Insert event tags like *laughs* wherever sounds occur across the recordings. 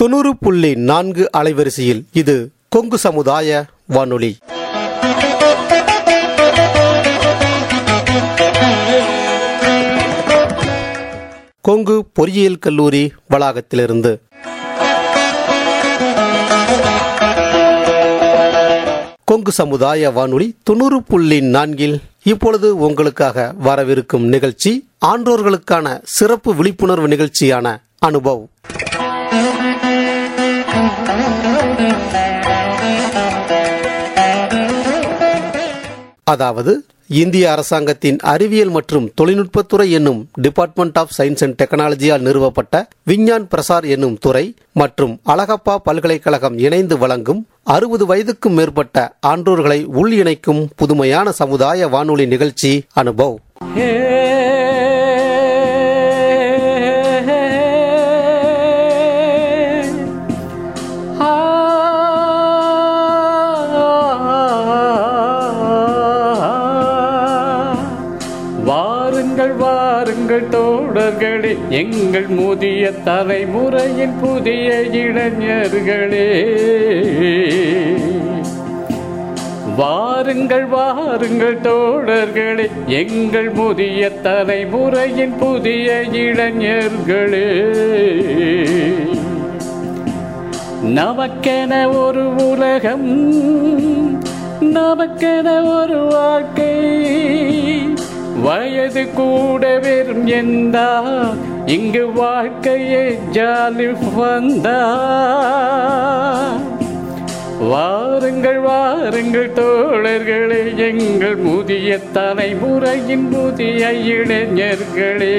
தொண்ணூறு புள்ளி நான்கு அலைவரிசையில் இது கொங்கு சமுதாய வானொலி. கொங்கு பொறியியல் கல்லூரி வளாகத்திலிருந்து. கொங்கு சமுதாய வானொலி தொண்ணூறு புள்ளி நான்கில் இப்பொழுது உங்களுக்காக வரவிருக்கும் நிகழ்ச்சி ஆன்றோர்களுக்கான சிறப்பு விழிப்புணர்வு நிகழ்ச்சியான அனுபவ். அதாவது இந்திய அரசாங்கத்தின் அறிவியல் மற்றும் தொழில்நுட்பத்துறை என்னும் டிபார்ட்மெண்ட் ஆஃப் சயின்ஸ் அண்ட் டெக்னாலஜியால் நிறுவப்பட்ட விஞ்ஞான் பிரசார் என்னும் துறை மற்றும் அழகப்பா பல்கலைக்கழகம் இணைந்து வழங்கும் அறுபது வயதுக்கும் மேற்பட்ட ஆன்றோர்களை உள் இணைக்கும் புதுமையான சமுதாய வானொலி நிகழ்ச்சி அனுபவ். எங்கள் முதிய தலைமுறையின் புதிய இளைஞர்களே. வாருங்கள் வாருங்கள் தோழர்களே எங்கள் முதிய தலைமுறையின் புதிய இளைஞர்களே. நமக்கென ஒரு உலகம் நமக்கென ஒரு வாழ்க்கை. வயது கூட வெறும் எந்தா? இங்கு வாழ்க்கையே ஜாலி வந்தா? வாருங்கள் வாருங்கள் தோழர்களே எங்கள் முதிய தலைமுறையின் புதிய இளைஞர்களே.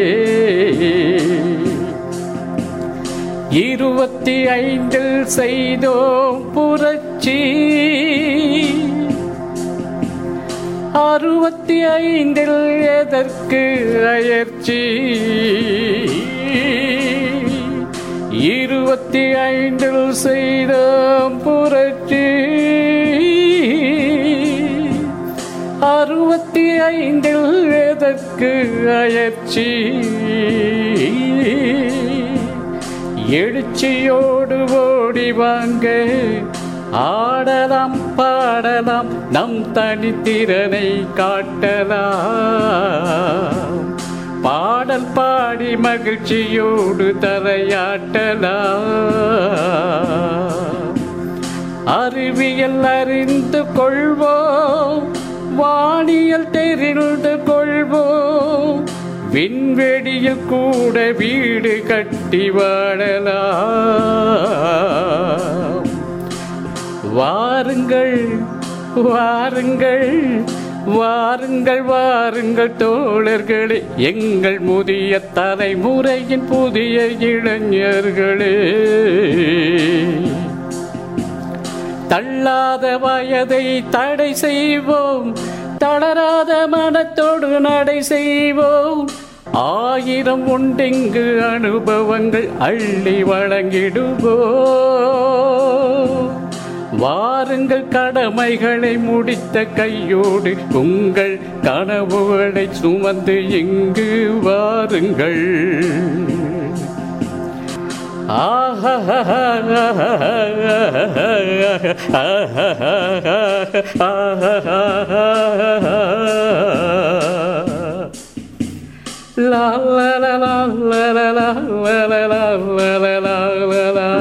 இருபத்தி ஐந்தில் செய்தோம் புரட்சி. ஐந்தில் எதற்கு அயற்சி இருபத்தி ஐந்தில் செய்த புரட்சி. அறுபத்தி ஐந்தில் எதற்கு அயற்சி எழுச்சியோடு ஓடி வாங்க ஆடலாம் பாடலாம் நம் தனித்திறனை காட்டலாம். பாடல் பாடி மகிழ்ச்சியோடு தரையாட்டலாம். அறிவியல் அறிந்து கொள்வோம் வானியல் தெரிந்து கொள்வோம் விண்வெளியில் கூட வீடு கட்டி வாழலாம். வாருங்கள் வாருங்கள் வாருங்கள் வாருங்கள் தோழர்களே. எங்கள் முதிய தலைமுறையின் புதிய இளைஞர்களே. தள்ளாத வயதை தடை செய்வோம் தளராத மனத்தோடு நடை செய்வோம். ஆயிரம் உண்டிங்கு அனுபவங்கள் அள்ளி வழங்கிடுவோம். வாருங்கள் கடமைகளை முடித்த கையோடு உங்கள் கனவுகளை சுமந்து இங்கு வாருங்கள். La la la la la la la la la la la la la la la la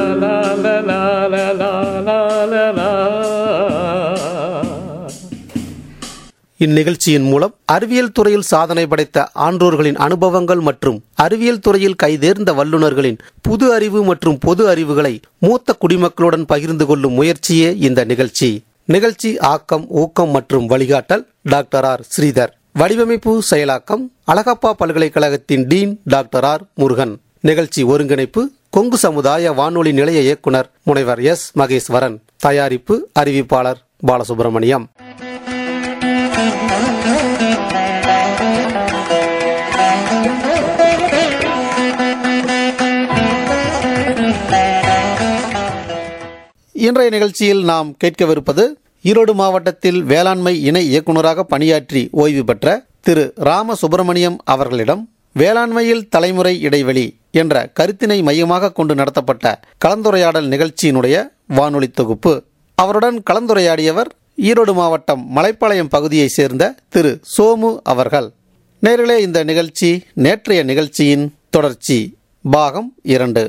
இந்நிகழ்ச்சியின் மூலம் அறிவியல் துறையில் சாதனை படைத்த ஆன்றோர்களின் அனுபவங்கள் மற்றும் அறிவியல் துறையில் கைதேர்ந்த வல்லுநர்களின் புது அறிவு மற்றும் பொது அறிவுகளை மூத்த குடிமக்களுடன் பகிர்ந்து கொள்ளும் முயற்சியே இந்த நிகழ்ச்சி. நிகழ்ச்சி ஆக்கம் ஊக்கம் மற்றும் வழிகாட்டல் டாக்டர் ஆர். ஸ்ரீதர். வடிவமைப்பு செயலாக்கம் அழகப்பா பல்கலைக்கழகத்தின் டீன் டாக்டர் ஆர். முருகன். நிகழ்ச்சி ஒருங்கிணைப்பு கொங்கு சமுதாய வானொலி நிலைய இயக்குனர் முனைவர் எஸ். மகேஸ்வரன். தயாரிப்பு அறிவிப்பாளர் பாலசுப்ரமணியம். இன்றைய நிகழ்ச்சியில் நாம் கேட்கவிருப்பது ஈரோடு மாவட்டத்தில் வேளாண்மை இணை இயக்குநராக பணியாற்றி ஓய்வு பெற்ற திரு ராம சுப்பிரமணியம் அவர்களிடம் வேளாண்மையில் தலைமுறை இடைவெளி என்ற கருத்தினை மையமாக கொண்டு நடத்தப்பட்ட கலந்துரையாடல் நிகழ்ச்சியினுடைய வானொலி தொகுப்பு. அவருடன் கலந்துரையாடியவர் ஈரோடு மாவட்டம் மலைப்பாளையம் பகுதியைச் சேர்ந்த திரு சோமு அவர்கள். நேரிலே இந்த நிகழ்ச்சி நேற்றைய நிகழ்ச்சியின் தொடர்ச்சி. பாகம் இரண்டு.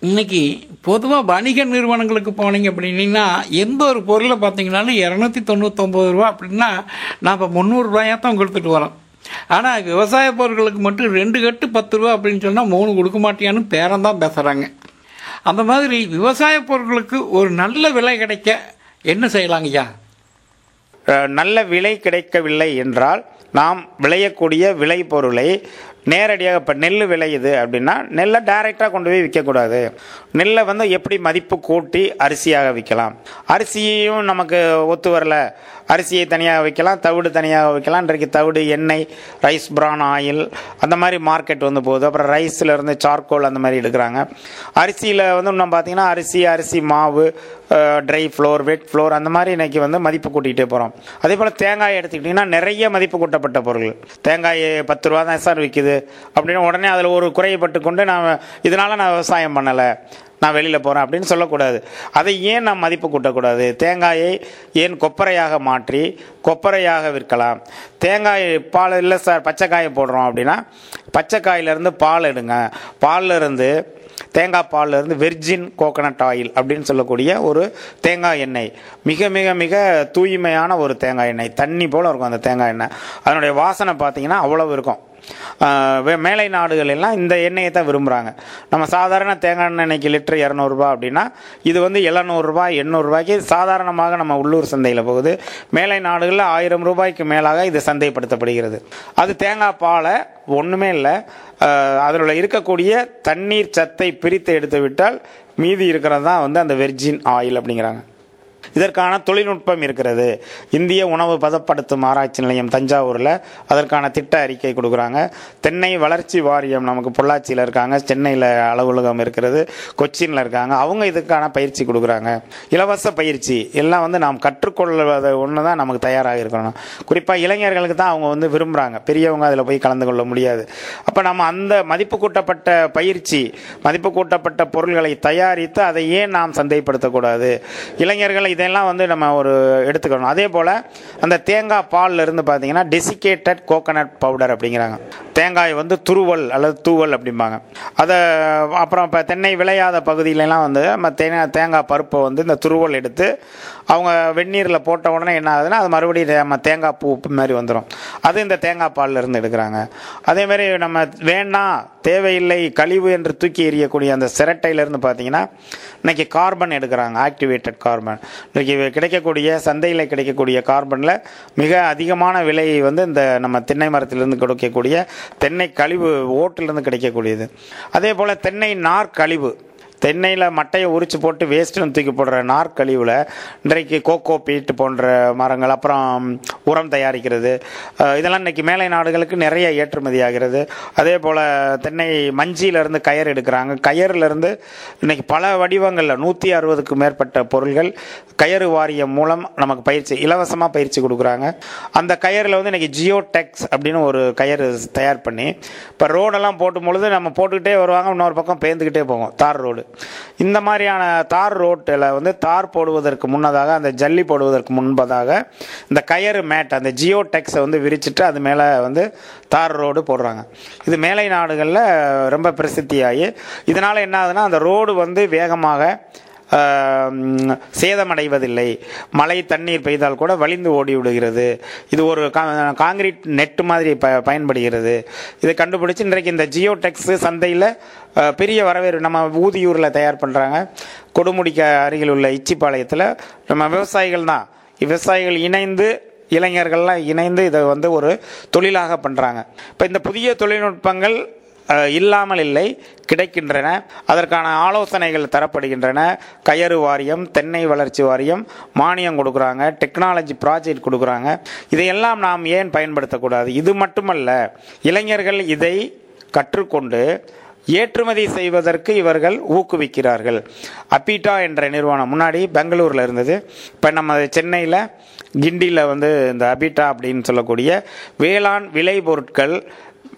இன்னைக்கு பொதுவாக வணிக நிறுவனங்களுக்கு போனீங்க அப்படின்னா எந்த ஒரு பொருளை பார்த்தீங்கன்னாலும் இரநூத்தி தொண்ணூத்தொம்பது ரூபா அப்படின்னா நான் இப்போ முந்நூறுரூவாயாக தான் கொடுத்துட்டு வரோம். ஆனால் விவசாய பொருட்களுக்கு மட்டும் ரெண்டு கட்டு பத்து ரூபா அப்படின்னு சொன்னால் மூணு கொடுக்க மாட்டியான்னு பேரம் தான் பேசுகிறாங்க அந்த மாதிரி விவசாய பொருட்களுக்கு ஒரு நல்ல விலை கிடைக்க என்ன செய்யலாங்கய்யா நல்ல விலை கிடைக்கவில்லை என்றால் நாம் விளையக்கூடிய விளை பொருளை நேரடியாக இப்போ நெல் விளையுது அப்படின்னா நெல்லை டைரெக்டாக கொண்டு போய் விற்கக்கூடாது. நெல்லை வந்து எப்படி மதிப்பு கூட்டி அரிசியாக விற்கலாம். அரிசியையும் நமக்கு ஒத்து வரல. அரிசியை தனியாக வைக்கலாம் தவிடு தனியாக வைக்கலாம். இன்றைக்கு தவிடு எண்ணெய் ரைஸ் பிரான் ஆயில் அந்த மாதிரி மார்க்கெட் வந்து போகுது. அப்புறம் ரைஸில் இருந்து சார்கோல் அந்த மாதிரி எடுக்கிறாங்க. அரிசியில் வந்து இன்னும் பார்த்தீங்கன்னா அரிசி அரிசி மாவு ட்ரை ஃப்ளோர் வெட் ஃப்ளோர் அந்த மாதிரி இன்னைக்கு வந்து மதிப்பு கூட்டிகிட்டே போகிறோம் அதே போல் தேங்காய் எடுத்துக்கிட்டிங்கன்னா நிறைய மதிப்பு கூட்டப்பட்ட பொருள். தேங்காய் பத்து ரூபா தான் சார் விற்கிது அப்படின்னு உடனே அதில் ஒரு குறையப்பட்டு கொண்டு நான் இதனால் நான் விவசாயம் பண்ணலை. நான் வெளியில் போகிறேன் அப்படின்னு சொல்லக்கூடாது. அதை ஏன் நாம் மதிப்பு கூட்டக்கூடாது? தேங்காயை ஏன் கொப்பரையாக மாற்றி கொப்பரையாக விற்கலாம்? தேங்காய் பால் இல்லை சார் பச்சைக்காயை போடுறோம் அப்படின்னா பச்சைக்காயிலேருந்து பால் எடுங்க. பால்ல இருந்து தேங்காய் பால்லேருந்து வெர்ஜின் கோகனட் ஆயில் அப்படின்னு சொல்லக்கூடிய ஒரு தேங்காய் எண்ணெய். மிக மிக மிக தூய்மையான ஒரு தேங்காய் எண்ணெய். தண்ணி போல் இருக்கும் அந்த தேங்காய் எண்ணெய். அதனுடைய வாசனை பார்த்தீங்கன்னா அவ்வளவு இருக்கும். மேலை நாடுகள் எல்லாம் இந்த எண்ணெயை தான் விரும்புகிறாங்க நம்ம சாதாரண தேங்காய் எண்ணெய்க்கு லிட்டர் இரநூறுபா அப்படின்னா இது வந்து எழுநூறுபா எண்ணூறுரூபாய்க்கு சாதாரணமாக நம்ம உள்ளூர் சந்தையில் போகுது. மேலை நாடுகளில் ஆயிரம் ரூபாய்க்கு மேலாக இது சந்தைப்படுத்தப்படுகிறது. அது தேங்காய் பாலை ஒன்றுமே இல்லை. அதில் இருக்கக்கூடிய தண்ணீர் சத்தை பிரித்து எடுத்து விட்டால் மீதி இருக்கிறது தான் வந்து அந்த வெர்ஜின் ஆயில் அப்படிங்கிறாங்க. இதற்கான தொழில்நுட்பம் இருக்கிறது. இந்திய உணவு பதப்படுத்தும் ஆராய்ச்சி நிலையம் தஞ்சாவூரில் அதற்கான திட்ட அறிக்கை கொடுக்குறாங்க. தென்னை வளர்ச்சி வாரியம் நமக்கு பொள்ளாச்சியில் இருக்காங்க. சென்னையில் அலுவலகம் இருக்கிறது. கொச்சினில் இருக்காங்க. அவங்க இதுக்கான பயிற்சி கொடுக்குறாங்க. இலவச பயிற்சி. எல்லாம் வந்து நாம் கற்றுக்கொள்வது ஒன்று தான் நமக்கு தயாராக இருக்கணும். குறிப்பாக இளைஞர்களுக்கு தான் அவங்க வந்து விரும்புகிறாங்க பெரியவங்க அதில் போய் கலந்து கொள்ள முடியாது. அப்போ நம்ம அந்த மதிப்பு கூட்டப்பட்ட பயிற்சி மதிப்பு கூட்டப்பட்ட பொருள்களை தயாரித்து அதை ஏன் நாம் சந்தைப்படுத்தக்கூடாது. இளைஞர்களை இதெல்லாம் வந்து நம்ம ஒரு எடுத்துக்கணும். அதே போல் அந்த தேங்காய் பால்ல இருந்து பார்த்தீங்கன்னா டெசிகேட்டட் கோகனட் பவுடர் அப்படிங்கிறாங்க. தேங்காய் வந்து துருவல் அல்லது தூவல் அப்படிம்பாங்க. அதை அப்புறம் இப்போ தென்னை விளையாத பகுதியிலலாம் வந்து நம்ம தேங்காய் தேங்காய் பருப்பை வந்து இந்த துருவல் எடுத்து அவங்க வெந்நீரில் போட்ட உடனே என்ன ஆகுதுன்னா அது மறுபடியும் நம்ம தேங்காய் பூ மாதிரி வந்துடும் அது இந்த தேங்காய் பாலில் இருந்து எடுக்கிறாங்க. அதேமாதிரி நம்ம வேண்டாம் தேவையில்லை கழிவு என்று தூக்கி எறியக்கூடிய அந்த சிரட்டையிலேருந்து பார்த்தீங்கன்னா இன்றைக்கி கார்பன் எடுக்கிறாங்க ஆக்டிவேட்டட் கார்பன். இன்றைக்கி கிடைக்கக்கூடிய சந்தையில் கிடைக்கக்கூடிய கார்பனில் மிக அதிகமான விலை வந்து இந்த நம்ம தென்னை மரத்திலிருந்து கிடைக்கக்கூடிய தென்னை கழிவு ஓட்டிலிருந்து கிடைக்கக்கூடியது. அதே போல் தென்னை நார் கழிவு தென்னையில் மட்டையை உரிச்சு போட்டு வேஸ்ட்டுன்னு தூக்கி போடுற நார்க்கழிவில் இன்றைக்கு கோகோ பீட் போன்ற மரங்கள் அப்புறம் உரம் தயாரிக்கிறது. இதெல்லாம் இன்னைக்கு மேலை நாடுகளுக்கு நிறைய ஏற்றுமதி ஆகிறது. அதே போல் தென்னை மஞ்சியிலேருந்து கயர் எடுக்கிறாங்க. கயர்லேருந்து இன்றைக்கி பல வடிவங்களில் நூற்றி அறுபதுக்கு மேற்பட்ட பொருள்கள் கயறு வாரியம் மூலம் நமக்கு பயிற்சி இலவசமாக பயிற்சி கொடுக்குறாங்க. அந்த கயரில் வந்து இன்றைக்கி ஜியோ டெக்ஸ் அப்படின்னு ஒரு கயர் தயார் பண்ணி இப்போ ரோடெல்லாம் போட்டும் பொழுது நம்ம போட்டுக்கிட்டே வருவாங்க இன்னொரு பக்கம் பேர்ந்துக்கிட்டே போகும் தார் ரோடு இந்த மாதிரியான தார் ரோட்டில் வந்து தார் போடுவதற்கு முன்னதாக அந்த ஜல்லி போடுவதற்கு முன்பதாக இந்த கயறு மேட் அந்த ஜியோ டெக்ஸை வந்து விரிச்சிட்டு அது மேலே வந்து தார் ரோடு போடுறாங்க. இது மேலை நாடுகளில் ரொம்ப பிரசித்தியாகி இதனால் என்ன ஆகுதுன்னா அந்த ரோடு வந்து வேகமாக சேதமடைவதில்லை. மழை தண்ணீர் பெய்தால் கூட வலிந்து ஓடி விடுகிறது இது ஒரு கா- காங்கிரீட் நெட்டு மாதிரி ப பயன்படுகிறது. இதை கண்டுபிடிச்சு இன்றைக்கு இந்த ஜியோடெக்ஸ் சந்தையில் பெரிய வரவேற்பு நம்ம ஊதியூரில் தயார் பண்ணுறாங்க கொடுமுடிக்க அருகில் உள்ள இச்சிப்பாளையத்தில் நம்ம விவசாயிகள் தான். விவசாயிகள் இணைந்து இளைஞர்கள்லாம் இணைந்து இதை வந்து ஒரு தொழிலாக பண்ணுறாங்க இப்போ இந்த புதிய தொழில்நுட்பங்கள் இல்லாமல் இல்லை கிடைக்கின்றன. அதற்கான ஆலோசனைகள் தரப்படுகின்றன. கயறு வாரியம் தென்னை வளர்ச்சி வாரியம் மானியம் கொடுக்குறாங்க டெக்னாலஜி ப்ராஜெக்ட் கொடுக்குறாங்க. இதையெல்லாம் நாம் ஏன் பயன்படுத்தக்கூடாது? இது மட்டுமல்ல இளைஞர்கள் இதை கற்றுக்கொண்டு ஏற்றுமதி செய்வதற்கு இவர்கள் ஊக்குவிக்கிறார்கள். அப்பீட்டா என்ற நிறுவனம் முன்னாடி பெங்களூரில் இருந்தது. இப்போ நம்ம சென்னையில் கிண்டியில் வந்து இந்த அபிட்டா அப்படின்னு சொல்லக்கூடிய வேளாண் விளை பொருட்கள்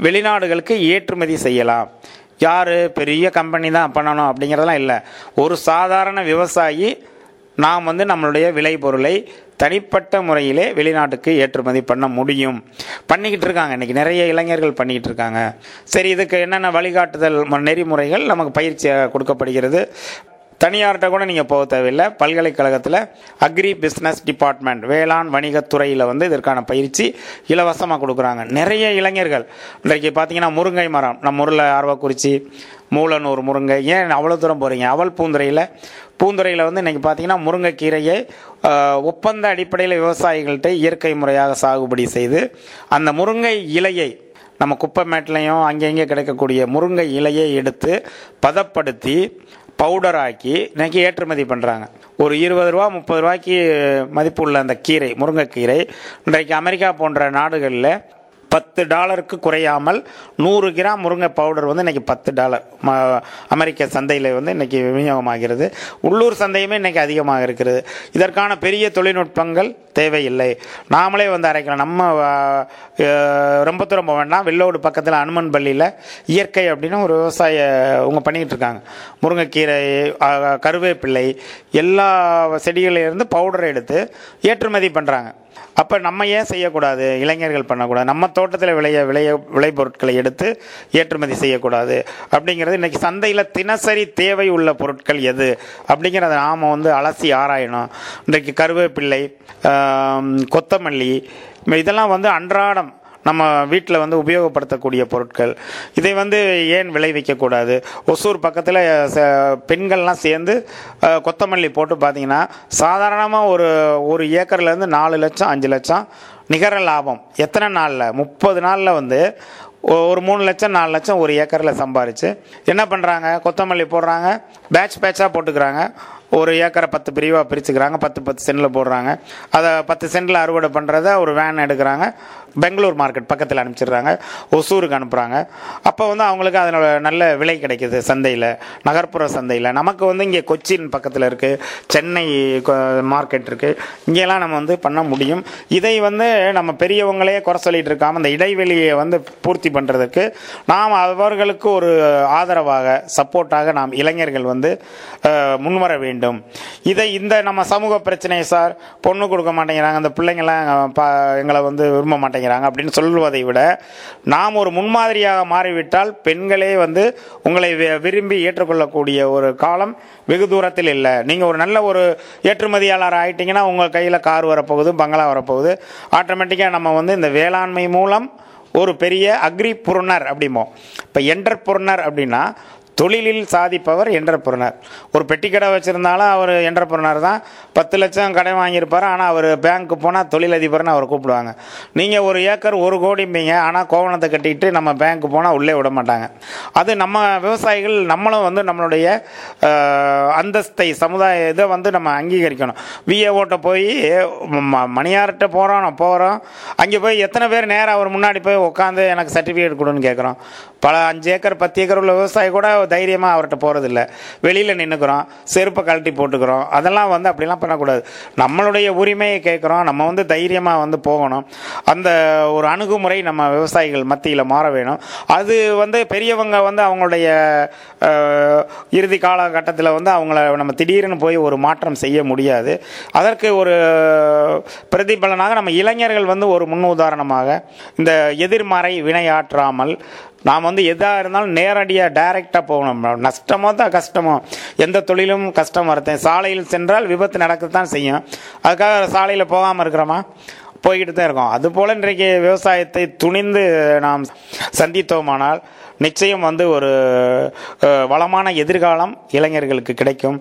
வெளிநாடுகளுக்கு ஏற்றுமதி செய்யலாம். யார்? பெரிய கம்பெனி தான் பண்ணணும் அப்படிங்கிறதெல்லாம் இல்லை. ஒரு சாதாரண விவசாயி நாம் வந்து நம்மளுடைய விளைபொருளை தனிப்பட்ட முறையிலே வெளிநாட்டுக்கு ஏற்றுமதி பண்ண முடியும். பண்ணிக்கிட்டு இருக்காங்க. இன்றைக்கி நிறைய இளைஞர்கள் பண்ணிக்கிட்டு இருக்காங்க. சரி இதுக்கு என்னென்ன வழிகாட்டுதல் ம- நெறிமுறைகள் நமக்கு பயிற்சி கொடுக்கப்படுகிறது? தனியார்கிட்ட கூட நீங்கள் போக தேவையில்லை. பல்கலைக்கழகத்தில் அக்ரி பிஸ்னஸ் டிபார்ட்மெண்ட் வேளாண் வணிகத்துறையில் வந்து இதற்கான பயிற்சி இலவசமாக கொடுக்குறாங்க. நிறைய இளைஞர்கள். இன்றைக்கு பார்த்தீங்கன்னா முருங்கை மரம் நம்ம ஊரில் ஆர்வக்குறிச்சி மூலனூர் முருங்கை. ஏன் அவ்வளோ தூரம் போகிறீங்க அவல் பூந்துறையில். பூந்துறையில் வந்து இன்றைக்கி பார்த்தீங்கன்னா முருங்கைக்கீரையை ஒப்பந்த அடிப்படையில் விவசாயிகள்கிட்ட இயற்கை முறையாக சாகுபடி செய்து அந்த முருங்கை இலையை நம்ம குப்பை மேட்லையும் அங்கங்கே கிடைக்கக்கூடிய முருங்கை இலையை எடுத்து பதப்படுத்தி பவுடர் ஆக்கி இன்னைக்கு ஏற்றுமதி பண்ணுறாங்க ஒரு இருபது ரூபா முப்பது ரூபாய்க்கு மதிப்புள்ள அந்த கீரை முருங்கைக்கீரை இன்றைக்கு அமெரிக்கா போன்ற நாடுகளில் பத்து டாலருக்கு குறையாமல் நூறு கிராம் முருங்கை பவுடர் வந்து இன்றைக்கி பத்து டாலர் அமெரிக்க சந்தையில் வந்து இன்றைக்கி விநியோகமாகிறது. உள்ளூர் சந்தையுமே இன்றைக்கி அதிகமாக இருக்கிறது. இதற்கான பெரிய தொழில்நுட்பங்கள் தேவையில்லை. நாமளே வந்து அரைக்கலாம். நம்ம ரொம்ப தூரம் போக வேண்டாம். வெள்ளோடு பக்கத்தில் அனுமன் பள்ளியில் இயற்கை அப்படின்னு ஒரு விவசாய அவங்க பண்ணிக்கிட்டு இருக்காங்க. முருங்கைக்கீரை கருவேப்பிள்ளை எல்லா செடிகளிலிருந்து பவுடரை எடுத்து ஏற்றுமதி பண்ணுறாங்க அப்போ நம்ம ஏன் செய்யக்கூடாது? இளைஞர்கள் பண்ணக்கூடாது. நம்ம தோட்டத்தில் விளைய விளைய விளைபொருட்களை எடுத்து ஏற்றுமதி செய்யக்கூடாது. அப்படிங்கிறது இன்னைக்கு சந்தையில் தினசரி தேவை உள்ள பொருட்கள் எது? அப்படிங்கிறத நாம் வந்து அலசி ஆராயணும். இன்றைக்கு கருவேப்பிள்ளை கொத்தமல்லி இதெல்லாம் வந்து அன்றாடம் நம்ம வீட்டில் வந்து உபயோகப்படுத்தக்கூடிய பொருட்கள். இதை வந்து ஏன் விளைவிக்கக்கூடாது ஒசூர் பக்கத்தில் ச- பெண்கள்லாம் சேர்ந்து கொத்தமல்லி போட்டு பார்த்தீங்கன்னா சாதாரணமாக ஒரு ஒரு ஏக்கர்லேருந்து நாலு லட்சம் அஞ்சு லட்சம் நிகர லாபம். எத்தனை நாளில்? முப்பது நாளில் வந்து ஒரு மூணு லட்சம் நாலு லட்சம் ஒரு ஏக்கரில் சம்பாரிச்சு என்ன பண்ணுறாங்க கொத்தமல்லி போடுறாங்க பேட்ச் பேட்சாக போட்டுக்கிறாங்க. ஒரு ஏக்கரை பத்து பிரிவாக பிரிச்சுக்கிறாங்க பத்து பத்து சென்டில் போடுறாங்க. அதை பத்து சென்டில் அறுவடை பண்ணுறத ஒரு வேன் எடுக்கிறாங்க. பெங்களூர் மார்க்கெட் பக்கத்தில் அனுப்பிச்சிடுறாங்க. ஒசூருக்கு அனுப்புகிறாங்க அப்போ வந்து அவங்களுக்கு அதனோட நல்ல விலை கிடைக்கிது சந்தையில் நகர்ப்புற சந்தையில். நமக்கு வந்து இங்கே கொச்சின் பக்கத்தில் இருக்குது சென்னை மார்க்கெட் இருக்குது இங்கெல்லாம் நம்ம வந்து பண்ண முடியும். இதை வந்து நம்ம பெரியவங்களே குறை சொல்லிட்டு இருக்காமல் இந்த இடைவெளியை வந்து பூர்த்தி பண்ணுறதுக்கு நாம் அவர்களுக்கு ஒரு ஆதரவாக சப்போர்ட்டாக நாம் இளைஞர்கள் வந்து முன்வர வேண்டும். இதை இந்த நம்ம சமூக பிரச்சனை சார் பொண்ணு கொடுக்க மாட்டேங்கிறாங்க. அந்த பிள்ளைங்களாம் எங்களை வந்து விரும்ப மாட்டேங்கிறாங்க அப்படின்னு சொல்வதை விட நாம் ஒரு முன்மாதிரியாக மாறிவிட்டால் பெண்களே வந்து உங்களை விரும்பி ஏற்றுக்கொள்ளக்கூடிய ஒரு காலம் வெகு தூரத்தில் இல்லை. நீங்கள் ஒரு நல்ல ஒரு ஏற்றுமதியாளர் ஆகிட்டிங்கன்னா உங்கள் கையில் கார் வரப்போகுது பங்களா வரப்போகுது. ஆட்டோமேட்டிக்காக நம்ம வந்து இந்த வேளாண்மை மூலம் ஒரு பெரிய அக்ரி புருணர் அப்படிமோ இப்போ என்டர்புருணர் அப்படின்னா தொழிலில் சாதிப்பவர் என்டர்பிரனர் ஒரு பெட்டி கடை வச்சுருந்தாலும் அவர் என்டர்பிரனர் தான். பத்து லட்சம் கடை வாங்கியிருப்பார். ஆனால் அவர் பேங்க்கு போனால் தொழிலதிபர்னு அவர் கூப்பிடுவாங்க. நீங்கள் ஒரு ஏக்கர் ஒரு கோடிம்பீங்க ஆனால் கோவணத்தை கட்டிக்கிட்டு நம்ம பேங்க்கு போனால் உள்ளே விட மாட்டாங்க. அது நம்ம விவசாயிகள் நம்மளும் வந்து நம்மளுடைய அந்தஸ்தை சமுதாய இதை வந்து நம்ம அங்கீகரிக்கணும். விஏஓட்ட போய் மணியார்கிட்ட போகிறோம் போகிறோம் அங்கே போய் எத்தனை பேர் நேரம் அவர் முன்னாடி போய் உட்காந்து எனக்கு சர்டிஃபிகேட் கொடுன்னு கேட்குறோம் பல அஞ்சு ஏக்கர் பத்து ஏக்கர் உள்ள விவசாயி கூட தைரியமாக அவர்கிட்ட போகிறதில்ல வெளியில் நின்றுக்கிறோம் செருப்பை கழட்டி போட்டுக்கிறோம். அதெல்லாம் வந்து அப்படிலாம் பண்ணக்கூடாது. நம்மளுடைய உரிமையை கேட்குறோம் நம்ம வந்து தைரியமாக வந்து போகணும். அந்த ஒரு அணுகுமுறை நம்ம விவசாயிகள் மத்தியில் மாற வேணும். அது வந்து பெரியவங்க வந்து அவங்களுடைய இறுதி காலகட்டத்தில் வந்து அவங்கள நம்ம திடீர்னு போய் ஒரு மாற்றம் செய்ய முடியாது. அதற்கு ஒரு பிரதிபலனாக நம்ம இளைஞர்கள் வந்து ஒரு முன் உதாரணமாக இந்த எதிர்மறை வினையாற்றாமல் நாம் வந்து எதாக இருந்தாலும் நேரடியாக டைரெக்டாக போகணும். நஷ்டமோ தான் கஷ்டமோ. எந்த தொழிலும் கஷ்டம் வரத்தேன் சாலையில் சென்றால் விபத்து நடக்கத்தான் செய்யும். அதுக்காக சாலையில் போகாமல் இருக்கிறோமா? போய்கிட்டு தான் இருக்கோம். அதுபோல் இன்றைக்கு விவசாயத்தை துணிந்து நாம் சந்தித்தோமானால் நிச்சயம் வந்து ஒரு வளமான எதிர்காலம் இளைஞர்களுக்கு கிடைக்கும்.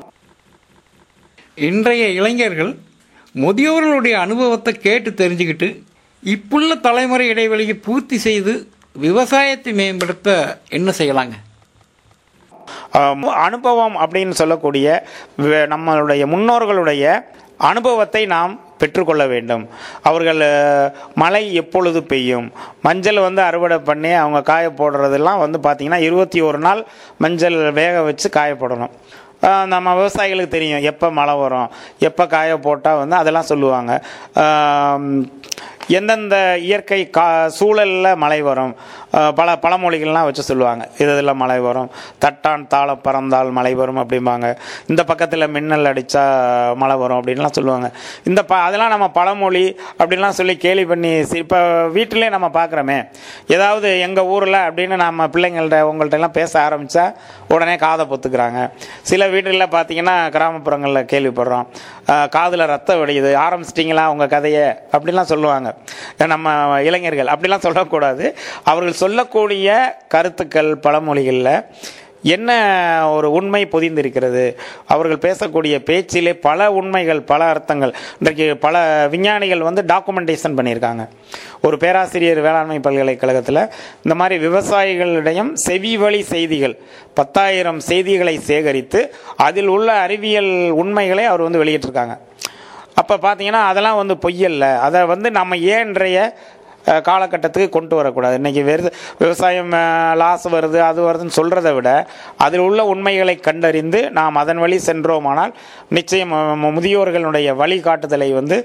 இன்றைய இளைஞர்கள் முதியோர்களுடைய அனுபவத்தை கேட்டு தெரிஞ்சுக்கிட்டு இப்புள்ள தலைமுறை இடைவெளியை பூர்த்தி செய்து விவசாயத்தை மேம்படுத்த என்ன செய்யலாங்க? அனுபவம் அப்படின்னு சொல்லக்கூடிய நம்மளுடைய முன்னோர்களுடைய அனுபவத்தை நாம் பெற்றுக்கொள்ள வேண்டும். அவர்கள் மழை எப்பொழுது பெய்யும்? மஞ்சள் வந்து அறுவடை பண்ணி அவங்க காய போடுறதெல்லாம் வந்து பார்த்திங்கன்னா இருபத்தி ஒரு நாள் மஞ்சள் வேக வச்சு காயப்போடணும் நம்ம விவசாயிகளுக்கு தெரியும் எப்போ மழை வரும் எப்போ காய போட்டால் வந்து அதெல்லாம் சொல்லுவாங்க. எந்தெந்த இயற்கை கா சூழலில் மழை வரும்? பல பழமொழிகள்லாம் வச்சு சொல்லுவாங்க. இது இதில் மழை வரும் தட்டான் தாள பறந்தால் மழை வரும் அப்படிம்பாங்க. இந்த பக்கத்தில் மின்னல் அடித்தா மழை வரும் அப்படின்லாம் சொல்லுவாங்க. இந்த ப அதெல்லாம் நம்ம பழமொழி அப்படின்லாம் சொல்லி கேலி பண்ணி இப்போ வீட்டிலே நம்ம பார்க்குறோமே ஏதாவது எங்கள் ஊரில் அப்படின்னு நம்ம பிள்ளைங்கள்ட்ட உங்கள்ட்ட எல்லாம் பேச ஆரம்பித்தா உடனே காதை பொத்துக்கிறாங்க. சில வீட்டில் பார்த்தீங்கன்னா கிராமப்புறங்களில் கேள்விப்படுறோம் காதில் ரத்தம் வடியுது ஆரம்பிச்சிட்டிங்களா உங்கள் கதையை? அப்படிலாம் சொல்லுவாங்க. நம்ம இளைஞர்கள் அப்படிலாம் சொல்லக்கூடாது. அவர்கள் சொல்லக்கூடிய கருத்துக்கள் பழமொழிகளில் என்ன ஒரு உண்மை பொதிந்திருக்கிறது? அவர்கள் பேசக்கூடிய பேச்சிலே பல உண்மைகள் பல அர்த்தங்கள். இன்றைக்கு பல விஞ்ஞானிகள் வந்து டாக்குமெண்டேஷன் பண்ணியிருக்காங்க. ஒரு பேராசிரியர் வேளாண்மை பல்கலைக்கழகத்தில் இந்த மாதிரி விவசாயிகளிடையும் செவி வழி செய்திகள் பத்தாயிரம் செய்திகளை சேகரித்து அதில் உள்ள அறிவியல் உண்மைகளை அவர் வந்து வெளியிட்டிருக்காங்க. அப்போ பார்த்தீங்கன்னா அதெல்லாம் வந்து பொய்யல்ல அதை வந்து நம்ம ஏன் இன்றைய காலகட்டத்துக்கு கொண்டு வரக்கூடாது. இன்றைக்கி வெறு விவசாயம் லாஸ் வருது அது வருதுன்னு சொல்கிறத விட அதில் உள்ள உண்மைகளை கண்டறிந்து நாம் அதன் வழி சென்றோமானால் நிச்சயம் முதியோர்களுடைய வழிகாட்டுதலை வந்து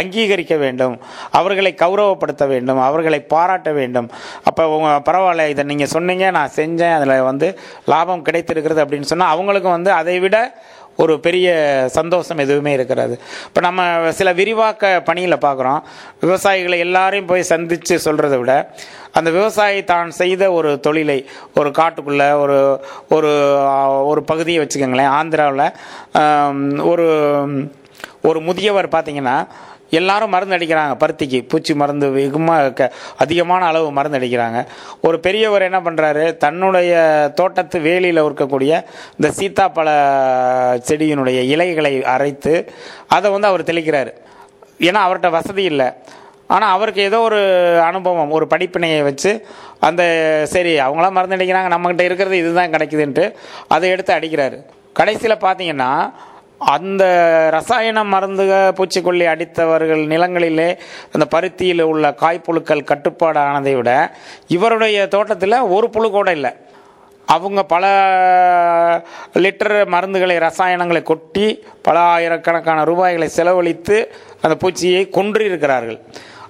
அங்கீகரிக்க வேண்டும். அவர்களை கௌரவப்படுத்த வேண்டும். அவர்களை பாராட்ட வேண்டும். அப்போ பரவாயில்ல இதை நீங்கள் சொன்னீங்க நான் செஞ்சேன் அதில் வந்து லாபம் கிடைத்திருக்கிறது அப்படின்னு சொன்னால் அவங்களுக்கும் வந்து அதை விட ஒரு பெரிய சந்தோஷம் எதுவுமே இருக்கிறது. இப்போ நம்ம சில விரிவாக்க பணியில் பார்க்குறோம் விவசாயிகளை எல்லாரையும் போய் சந்தித்து சொல்கிறத விட அந்த விவசாயி தான் செய்த ஒரு தொழிலை ஒரு காட்டுக்குள்ளே ஒரு ஒரு ஒரு பகுதியை வச்சுக்கோங்களேன். ஆந்திராவில் ஒரு ஒரு முதியவர் பார்த்தீங்கன்னா எல்லாரும் மருந்து அடிக்கிறாங்க பருத்திக்கு. பூச்சி மருந்து வெகுமாக க அதிகமான அளவு மருந்து அடிக்கிறாங்க. ஒரு பெரியவர் என்ன பண்ணுறாரு தன்னுடைய தோட்டத்து வேலியில் இருக்கக்கூடிய இந்த சீத்தாப்பழ செடியினுடைய இலைகளை அரைத்து அதை வந்து அவர் தெளிக்கிறார். ஏன்னா அவர்கிட்ட வசதி இல்லை. ஆனால் அவருக்கு ஏதோ ஒரு அனுபவம் ஒரு படிப்பினையை வச்சு அந்த சரி அவங்களாம் மருந்து அடிக்கிறாங்க நம்மக்கிட்ட இருக்கிறது இதுதான் கிடைக்குதுன்ட்டு அதை எடுத்து அடிக்கிறாரு. கடைசியில் பார்த்தீங்கன்னா அந்த ரசாயன மருந்துக பூச்சிக்கொல்லி அடித்தவர்கள் நிலங்களிலே அந்த பருத்தியில் உள்ள காய்ப்புழுக்கள் கட்டுப்பாடு ஆனதை விட இவருடைய தோட்டத்தில் ஒரு புழு கூட இல்லை. அவங்க பல லிட்டர் மருந்துகளை ரசாயனங்களை கொட்டி பல ஆயிரக்கணக்கான ரூபாய்களை செலவழித்து அந்த பூச்சியை கொன்றிருக்கிறார்கள்.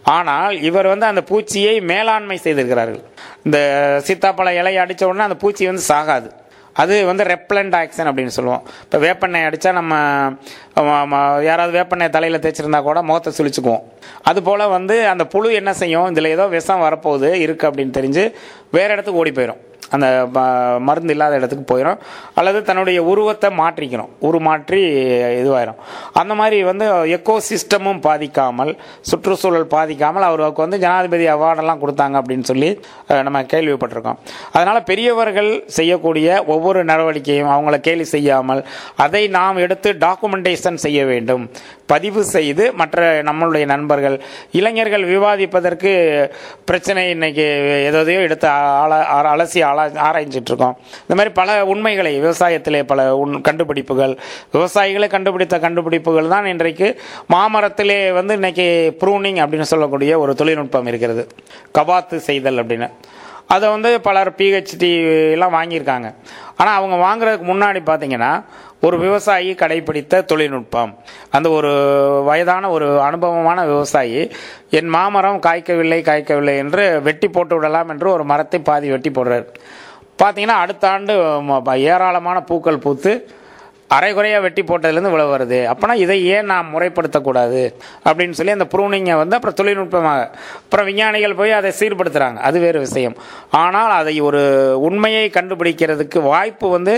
ஆனால் இவர் வந்து அந்த பூச்சியை மேலாண்மை செய்திருக்கிறார்கள். இந்த சீத்தாப்பழ இலையை அடித்த உடனே அந்த பூச்சி வந்து சாகாது. அது வந்து ரெப்லண்ட் ஆக்ஷன் அப்படின்னு சொல்லுவோம். இப்போ வேப்பெண்ணெய் அடித்தா நம்ம யாராவது வேப்பெண்ணெய் தலையில் தேய்ச்சிருந்தா கூட முகத்தை சுழிச்சுக்குவோம் அதுபோல் வந்து அந்த புழு என்ன செய்யும்? இதில் ஏதோ விஷம் வரப்போகுது இருக்குது அப்படின்னு தெரிஞ்சு வேறு இடத்துக்கு ஓடி போயிடும் அந்த ம- மருந்து இல்லாத இடத்துக்கு போயிடும் அல்லது தன்னுடைய உருவத்தை மாற்றிக்கணும். உருமாற்றி இதுவாயிரும். அந்த மாதிரி வந்து எக்கோ சிஸ்டமும் பாதிக்காமல் சுற்றுச்சூழல் பாதிக்காமல் அவருக்கு வந்து ஜனாதிபதி அவார்டெல்லாம் கொடுத்தாங்க அப்படின்னு சொல்லி நம்ம கேள்விப்பட்டிருக்கோம். அதனால் பெரியவர்கள் செய்யக்கூடிய ஒவ்வொரு நடவடிக்கையும் அவங்கள கேலி செய்யாமல் அதை நாம் எடுத்து டாக்குமெண்டேஷன் செய்ய வேண்டும். பதிவு செய்து மற்ற நம்மளுடைய நண்பர்கள் இளைஞர்கள் விவாதிப்பதற்கு பிரச்சனை இன்னைக்கு எதையோ எடுத்து ஆள- அலசி ஆளா ஆராய்ஞ்சிட்டு இருக்கோம் இந்த மாதிரி பல உண்மைகளை விவசாயத்திலே பல உண் கண்டுபிடிப்புகள் விவசாயிகளை கண்டுபிடித்த கண்டுபிடிப்புகள் தான் இன்றைக்கு மாமரத்திலே வந்து இன்னைக்கு ப்ரூனிங் அப்படின்னு சொல்லக்கூடிய ஒரு தொழில்நுட்பம் இருக்கிறது. கபாத்து செய்தல் அப்படின்னு. அதை வந்து பலர் பிஹெச்டி எல்லாம் வாங்கியிருக்காங்க. ஆனால் அவங்க வாங்குறதுக்கு முன்னாடி பார்த்தீங்கன்னா ஒரு விவசாயி கடைபிடித்த தொழில்நுட்பம். அந்த ஒரு வயதான ஒரு அனுபவமான விவசாயி என் மாமரம் காய்க்கவில்லை காய்க்கவில்லை என்று வெட்டி போட்டு விடலாம் என்று ஒரு மரத்தை பாதி வெட்டி போடுறார். பார்த்தீங்கன்னா அடுத்த ஆண்டு ஏராளமான பூக்கள் பூத்து அரைகுறையாக வெட்டி போட்டதுலேருந்து இவ்வளோ வருது. அப்போனா இதை ஏன் நாம் முறைப்படுத்தக்கூடாது? அப்படின்னு சொல்லி அந்த ப்ரூனிங்கை வந்து அப்புறம் தொழில்நுட்பமாக அப்புறம் விஞ்ஞானிகள் போய் அதை சீர்படுத்துகிறாங்க அது வேறு விஷயம். ஆனால் அதை ஒரு உண்மையை கண்டுபிடிக்கிறதுக்கு வாய்ப்பு வந்து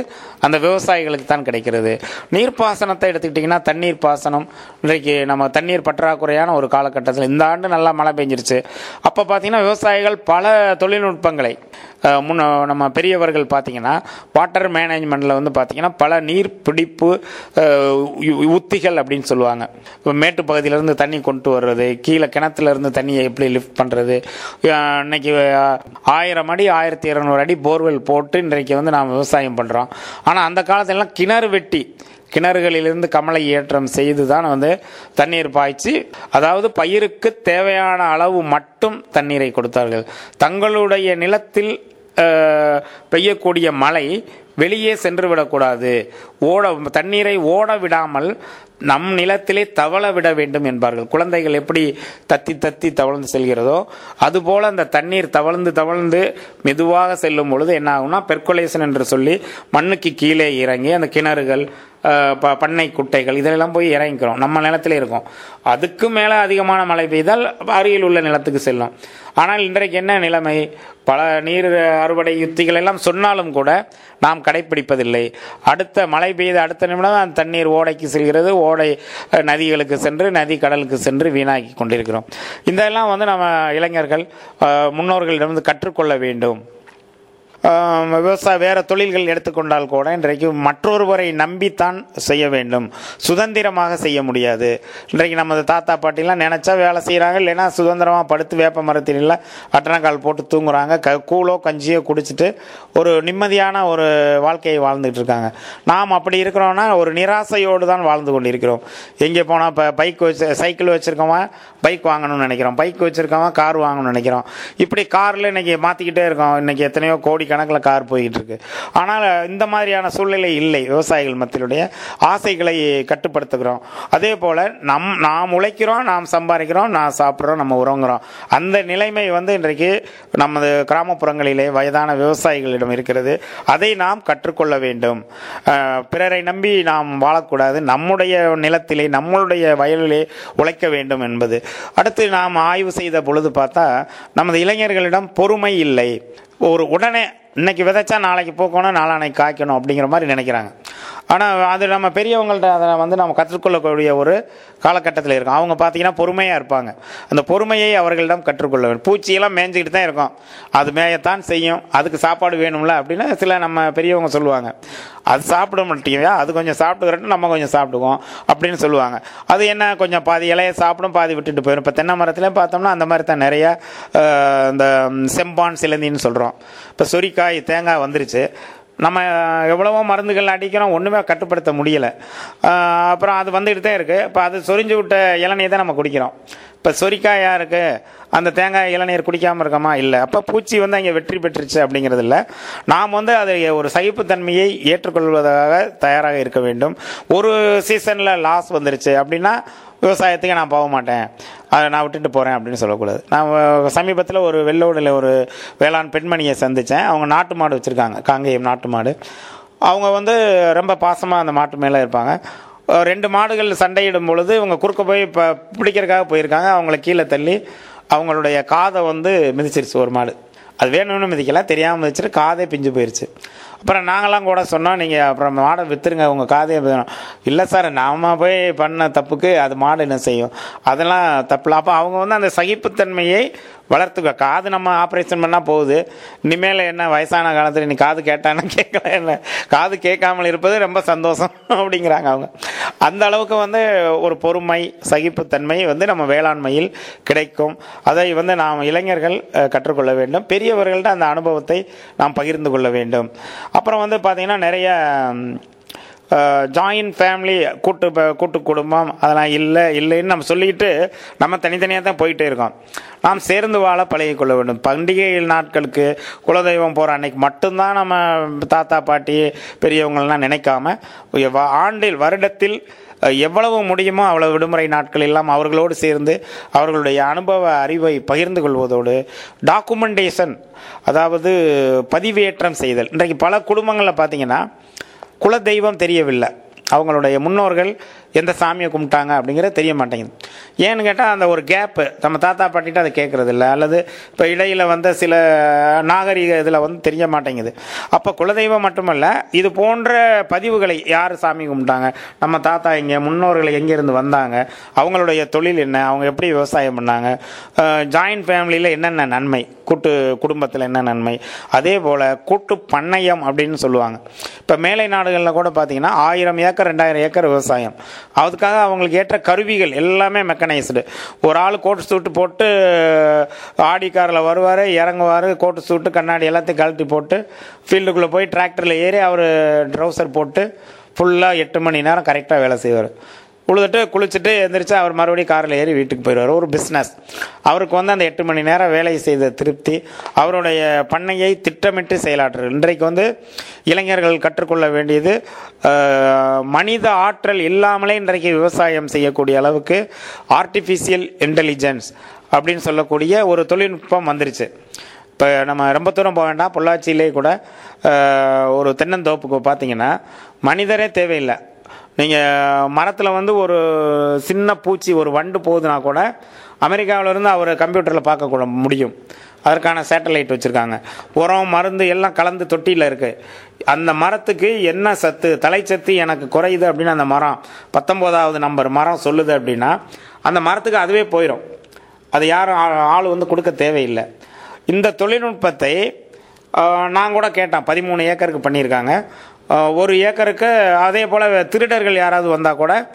அந்த விவசாயிகளுக்கு தான் கிடைக்கிறது. நீர்ப்பாசனத்தை எடுத்துக்கிட்டிங்கன்னா தண்ணீர் பாசனம். இன்றைக்கு நம்ம தண்ணீர் பற்றாக்குறையான ஒரு காலகட்டத்தில் இந்த ஆண்டு நல்லா மழை பெஞ்சிருச்சு. அப்போ பார்த்தீங்கன்னா விவசாயிகள் பல தொழில்நுட்பங்களை முன்ன நம்ம பெரியவர்கள் பார்த்தீங்கன்னா வாட்டர் மேனேஜ்மெண்ட்டில் வந்து பார்த்திங்கன்னா பல நீர் பிடிப்பு உத்திகள் அப்படின்னு சொல்லுவாங்க. இப்போ மேட்டு பகுதியிலேருந்து தண்ணி கொண்டு வர்றது கீழே கிணத்துலேருந்து தண்ணியை எப்படி லிஃப்ட் பண்ணுறது இன்னைக்கு ஆயிரம் அடி ஆயிரத்தி இரநூறு அடி போர்வெல் போட்டு இன்றைக்கு வந்து நாம் விவசாயம் பண்ணுறோம் ஆனால் அந்த காலத்திலலாம் கிணறு வெட்டி கிணறுகளிலிருந்து கமலை ஏற்றம் செய்து தான் வந்து தண்ணீர் பாய்ச்சி அதாவது பயிருக்கு தேவையான அளவு மட்டும் தண்ணீரை கொடுத்தார்கள். தங்களுடைய நிலத்தில் பெய்யக்கூடிய மழை வெளியே சென்று விடக்கூடாது ஓட தண்ணீரை ஓட விடாமல் நம் நிலத்திலே தவள விட வேண்டும் என்பார்கள். குழந்தைகள் எப்படி தத்தி தத்தி தவழ்ந்து செல்கிறதோ அதுபோல் அந்த தண்ணீர் தவழ்ந்து தவழ்ந்து மெதுவாக செல்லும் பொழுது என்ன ஆகும்னா பெர்குலேஷன் என்று சொல்லி மண்ணுக்கு கீழே இறங்கி அந்த கிணறுகள் ப- பண்ணை குட்டைகள் இதிலெல்லாம் போய் இறங்கிக்கிறோம். நம்ம நிலத்தில் இருக்கும். அதுக்கு மேலே அதிகமான மழை பெய்தால் அருகில் உள்ள நிலத்துக்கு செல்லும். ஆனால் இன்றைக்கு என்ன நிலைமை? பல நீர் அறுவடை யுத்திகள் எல்லாம் சொன்னாலும் கூட நாம் கடைப்பிடிப்பதில்லை. அடுத்த மழை பெய்த அடுத்த நிமிடம் அந்த தண்ணீர் ஓடைக்கு செல்கிறது. ஓடை நதிகளுக்கு சென்று நதி கடலுக்கு சென்று வீணாக்கி கொண்டிருக்கிறோம். இதெல்லாம் வந்து நம்ம இளைஞர்கள் முன்னோர்களிடமிருந்து கற்றுக்கொள்ள வேண்டும். விவசாய வேறு தொழில்கள் எடுத்துக்கொண்டால் கூட இன்றைக்கு மற்றொருவரை நம்பித்தான் செய்ய வேண்டும். சுதந்திரமாக செய்ய முடியாது. இன்றைக்கு நமது தாத்தா பாட்டிலாம் நினச்சா வேலை செய்கிறாங்க இல்லைன்னா சுதந்திரமாக படுத்து வேப்ப மரத்தினில் அட்டனக்கால் போட்டு தூங்குறாங்க க கூழோ கஞ்சியோ குடிச்சிட்டு ஒரு நிம்மதியான ஒரு வாழ்க்கையை வாழ்ந்துகிட்டு இருக்காங்க. நாம் அப்படி இருக்கிறோன்னா ஒரு நிராசையோடு தான் வாழ்ந்து கொண்டு இருக்கிறோம் எங்கே போனால் இப்போ பைக் வச்சு சைக்கிள் வச்சுருக்கவன் பைக் வாங்கணும்னு நினைக்கிறோம் பைக் வச்சுருக்கவன் கார் வாங்கணும்னு நினைக்கிறோம் இப்படி காரில் இன்றைக்கி மாற்றிக்கிட்டே இருக்கோம். இன்றைக்கி எத்தனையோ கோடி கணக்கில் கார் போய்கிட்டு இருக்கு ஆனால் இந்த மாதிரியான சூழ்நிலை இல்லை. விவசாயிகள் மத்தியிலுடைய ஆசைகளை கட்டுப்படுத்துகிறோம். அதே போல் நம் நாம் உழைக்கிறோம் நாம் சம்பாதிக்கிறோம் நான் சாப்பிட்றோம் நம்ம உறங்குறோம். அந்த நிலைமை வந்து இன்றைக்கு நமது கிராமப்புறங்களிலே வயதான விவசாயிகளிடம் இருக்கிறது. அதை நாம் கற்றுக்கொள்ள வேண்டும். பிறரை நம்பி நாம் வாழக்கூடாது. நம்முடைய நிலத்திலே நம்மளுடைய வயலிலே உழைக்க வேண்டும் என்பது. அடுத்து நாம் ஆய்வு செய்த பொழுது பார்த்தா நமது இளைஞர்களிடம் பொறுமை இல்லை. ஒரு உடனே இன்றைக்கி விதைச்சா நாளைக்கு போக்கணும் நாளானைக்கு காய்க்கணும் அப்படிங்கிற மாதிரி நினைக்கிறாங்க. ஆனால் அது நம்ம பெரியவங்கள்ட்ட அதை வந்து நம்ம கற்றுக்கொள்ளக்கூடிய ஒரு காலகட்டத்தில் இருக்கும். அவங்க பார்த்தீங்கன்னா பொறுமையாக இருப்பாங்க. அந்த பொறுமையை அவர்களிடம் கற்றுக்கொள்ள வேண்டும். பூச்சியெல்லாம் மேய்ஞ்சிக்கிட்டு தான் இருக்கும். அது மேயத்தான் செய்யும். அதுக்கு சாப்பாடு வேணும்ல அப்படின்னு சில நம்ம பெரியவங்க சொல்லுவாங்க. அது சாப்பிட மாட்டீங்க. அது கொஞ்சம் சாப்பிட்டுக்கிறட்டும் நம்ம கொஞ்சம் சாப்பிடுவோம் அப்படின்னு சொல்லுவாங்க. அது என்ன கொஞ்சம் பாதி இலையை சாப்பிடும் பாதி விட்டுட்டு போயிடும். இப்போ தென்னை மரத்துலேயும் பார்த்தோம்னா அந்த மாதிரி தான் நிறைய இந்த செம்பான் சிலந்தின்னு சொல்கிறோம் இப்போ சொரிக்காய் தேங்காய் வந்துருச்சு. நம்ம எவ்வளவோ மருந்துகள் அடிக்கிறோம் ஒன்றுமே கட்டுப்படுத்த முடியலை. அப்புறம் அது வந்துக்கிட்டு தான் இருக்குது இப்போ அது சொரிஞ்சு விட்ட இளநீர் தான் நம்ம குடிக்கிறோம். இப்போ சொரிக்காயாக இருக்குது அந்த தேங்காய் இளநீர் குடிக்காமல் இருக்கோமா? இல்லை. அப்போ பூச்சி வந்து அங்கே வெற்றி பெற்றுச்சு அப்படிங்கிறது இல்லை. நாம் வந்து அதை ஒரு சகிப்புத்தன்மையை ஏற்றுக்கொள்வதாக தயாராக இருக்க வேண்டும். ஒரு சீசனில் லாஸ் வந்துருச்சு அப்படின்னா விவசாயத்துக்கு நான் போக மாட்டேன். அதை நான் விட்டுட்டு போகிறேன் அப்படின்னு சொல்லக்கூடாது. நான் சமீபத்தில் ஒரு வெள்ளோடில் ஒரு வேளாண் பெண்மணியை சந்தித்தேன் அவங்க நாட்டு மாடு வச்சுருக்காங்க. காங்கேயம் நாட்டு மாடு. அவங்க வந்து ரொம்ப பாசமாக அந்த மாட்டு மேலே இருப்பாங்க. ரெண்டு மாடுகள் சண்டையிடும் பொழுது இவங்க குறுக்க போய் இப்போ பிடிக்கிறதுக்காக போயிருக்காங்க. அவங்கள கீழே தள்ளி அவங்களுடைய காதை வந்து மிதிச்சிருச்சு ஒரு மாடு. அது வேணும்னு மிதிக்கல. தெரியாமல் மிதிச்சிட்டு காதே பிஞ்சு போயிருச்சு. அப்புறம் நாங்களாம் கூட சொன்னோம் நீங்கள் அப்புறம் மாடை விற்றுருங்க உங்கள் காதையை இல்லை சார் நாம போய் பண்ண தப்புக்கு அது மாடு என்ன செய்யும்? அதெல்லாம் தப்பில்லை அப்போ அவங்க வந்து அந்த சகிப்புத்தன்மையை வளர்த்துக்க காது நம்ம ஆப்ரேஷன் பண்ணால் போகுது. இனிமேல் என்ன வயசான காலத்தில் நீ காது கேட்டான்னு கேட்கல என்ன? காது கேட்காமல் இருப்பது ரொம்ப சந்தோஷம் *laughs* அப்படிங்கிறாங்க அவங்க. அந்த அளவுக்கு வந்து ஒரு பொறுமை சகிப்புத்தன்மை வந்து நம்ம வேளாண்மையில் கிடைக்கும். அதை வந்து நாம் இளைஞர்கள் கற்றுக்கொள்ள வேண்டும். பெரியவர்கள்ட்ட அந்த அனுபவத்தை நாம் பகிர்ந்து கொள்ள வேண்டும். அப்புறம் வந்து பார்த்திங்கன்னா நிறைய ஜாயின்ட் ஃபேமிலி கூட்டு கூட்டு குடும்பம் அதெல்லாம் இல்லை இல்லைன்னு நம்ம சொல்லிக்கிட்டு நம்ம தனித்தனியாக தான் போயிட்டே இருக்கோம். நாம் சேர்ந்து வாழ பழகிக்கொள்ள வேண்டும். பண்டிகை நாட்களுக்கு குலதெய்வம் போகிற அன்னைக்கு மட்டும்தான் நம்ம தாத்தா பாட்டி பெரியவங்கள்லாம் நினைக்காம ஆண்டில் வருடத்தில் எவ்வளவு முடியுமோ அவ்வளவு விடுமுறை நாட்கள் எல்லாம் அவர்களோடு சேர்ந்து அவர்களுடைய அனுபவ அறிவை பகிர்ந்து கொள்வதோடு டாக்குமெண்டேஷன் அதாவது பதிவேற்றம் செய்தல். இன்றைக்கு பல குடும்பங்களில் பார்த்தீங்கன்னா குலதெய்வம் தெரியவில்லை. அவங்களுடைய முன்னோர்கள் எந்த சாமியை கும்பிட்டாங்க அப்படிங்கிறது தெரிய மாட்டேங்குது. ஏன்னு கேட்டால் அந்த ஒரு கேப்பு நம்ம தாத்தா பாட்டிட்டு அதை கேட்குறது இல்லை அல்லது இப்போ இடையில் வந்த சில நாகரிக இதில் வந்து தெரிய மாட்டேங்குது. அப்போ குலதெய்வம் மட்டுமல்ல இது போன்ற பதிவுகளை யார் சாமி கும்பிட்டாங்க? நம்ம தாத்தா இங்கே முன்னோர்கள் எங்கேருந்து வந்தாங்க? அவங்களுடைய தொழில் என்ன? அவங்க எப்படி விவசாயம் பண்ணாங்க? ஜாயின்ட் ஃபேமிலியில் என்னென்ன நன்மை? கூட்டு குடும்பத்தில் என்ன நன்மை? அதே போல் கூட்டு பண்ணையம் அப்படின்னு சொல்லுவாங்க. இப்போ மேலை நாடுகளில் கூட பார்த்தீங்கன்னா ஆயிரம் ஏக்கர் ரெண்டாயிரம் ஏக்கர் விவசாயம். அதுக்காக அவங்களுக்கு ஏற்ற கருவிகள் எல்லாமே மெக்கனைஸ்டு ஒரு ஆள் கோட்டு சூட்டு போட்டு ஆடி காரில் வருவார் இறங்குவார் கோட்டு சூட்டு கண்ணாடி எல்லாத்தையும் கழட்டி போட்டு ஃபீல்டுக்குள்ளே போய் டிராக்டரில் ஏறி அவர் ட்ரௌசர் போட்டு ஃபுல்லாக எட்டு மணி நேரம் கரெக்டாக வேலை செய்வார். உழுதுட்டு குளிச்சுட்டு எழுந்திரிச்சு அவர் மறுபடியும் காரில் ஏறி வீட்டுக்கு போயிடுவார். ஒரு பிஸ்னஸ் அவருக்கு வந்து அந்த எட்டு மணி நேரம் வேலை செய்த திருப்தி. அவருடைய பண்ணையை திட்டமிட்டு செயலாற்றுறது இன்றைக்கு வந்து இளைஞர்கள் கற்றுக்கொள்ள வேண்டியது மனித ஆற்றல் இல்லாமலே இன்றைக்கு விவசாயம் செய்யக்கூடிய அளவுக்கு ஆர்டிஃபிஷியல் இன்டெலிஜென்ஸ் அப்படின்னு சொல்லக்கூடிய ஒரு தொழில்நுட்பம் வந்துருச்சு. இப்போ நம்ம ரொம்ப தூரம் போக வேண்டாம். பொள்ளாச்சியிலே கூட ஒரு தென்னந்தோப்புக்கு பார்த்தீங்கன்னா மனிதரே தேவையில்லை. நீங்கள் மரத்தில் வந்து ஒரு சின்ன பூச்சி ஒரு வண்டு போகுதுன்னா கூட அமெரிக்காவிலேருந்து அவர் கம்ப்யூட்டரில் பார்க்க முடியும். அதற்கான சேட்டலைட் வச்சுருக்காங்க. உரம் மருந்து எல்லாம் கலந்து தொட்டியில் இருக்குது அந்த மரத்துக்கு என்ன சத்து? தலைச்சத்து எனக்கு குறையுது அப்படின்னு அந்த மரம் பத்தொம்போதாவது நம்பர் மரம் சொல்லுது அப்படின்னா அந்த மரத்துக்கு அதுவே போயிடும் அது யாரும் ஆ- ஆள் வந்து கொடுக்க தேவையில்லை. இந்த தொழில்நுட்பத்தை நான் கூட கேட்டேன். பதிமூணு ஏக்கருக்கு பண்ணியிருக்காங்க. ஒரு ஏக்கருக்கு அதே போல் திருடர்கள் யாராவது வந்தால் கூட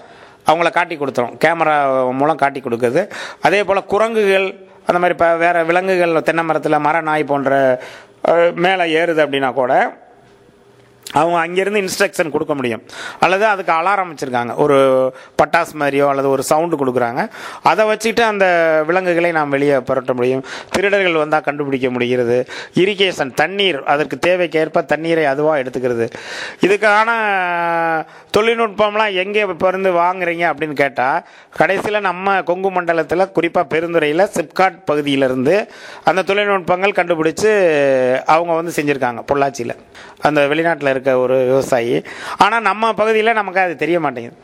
அவங்கள காட்டி கொடுத்துரும். கேமரா மூலம் காட்டி கொடுக்குது அதே போல் குரங்குகள் அந்த மாதிரி இப்போ வேறு விலங்குகள் தென்னை மரத்தில் மர நாய் போன்ற மேலே ஏறுது அப்படின்னா கூட அவங்க அங்கேருந்து இன்ஸ்ட்ரக்ஷன் கொடுக்க முடியும். அல்லது அதுக்கு அலாரம் வச்சுருக்காங்க ஒரு பட்டாசு மாதிரியோ அல்லது ஒரு சவுண்டு கொடுக்குறாங்க. அதை வச்சுக்கிட்டு அந்த விலங்குகளை நாம் வெளியே புரட்ட முடியும். திருடர்கள் வந்தால் கண்டுபிடிக்க முடிகிறது. இரிகேஷன் தண்ணீர் அதற்கு தேவைக்கேற்ப தண்ணீரை அதுவாக எடுத்துக்கிறது. இதுக்கான தொழில்நுட்பம்லாம் எங்கே இப்போ இருந்து வாங்குறீங்க அப்படின்னு கேட்டால் கடைசியில் நம்ம கொங்கு மண்டலத்தில் குறிப்பாக பெருந்துறையில் சிப்காட் பகுதியிலிருந்து அந்த தொழில்நுட்பங்கள் கண்டுபிடிச்சு அவங்க வந்து செஞ்சுருக்காங்க பொள்ளாச்சியில். அந்த வெளிநாட்டில் இருக்க ஒரு விவசாயி. ஆனால் நம்ம பகுதியில் நமக்கு அது தெரிய மாட்டேங்குது.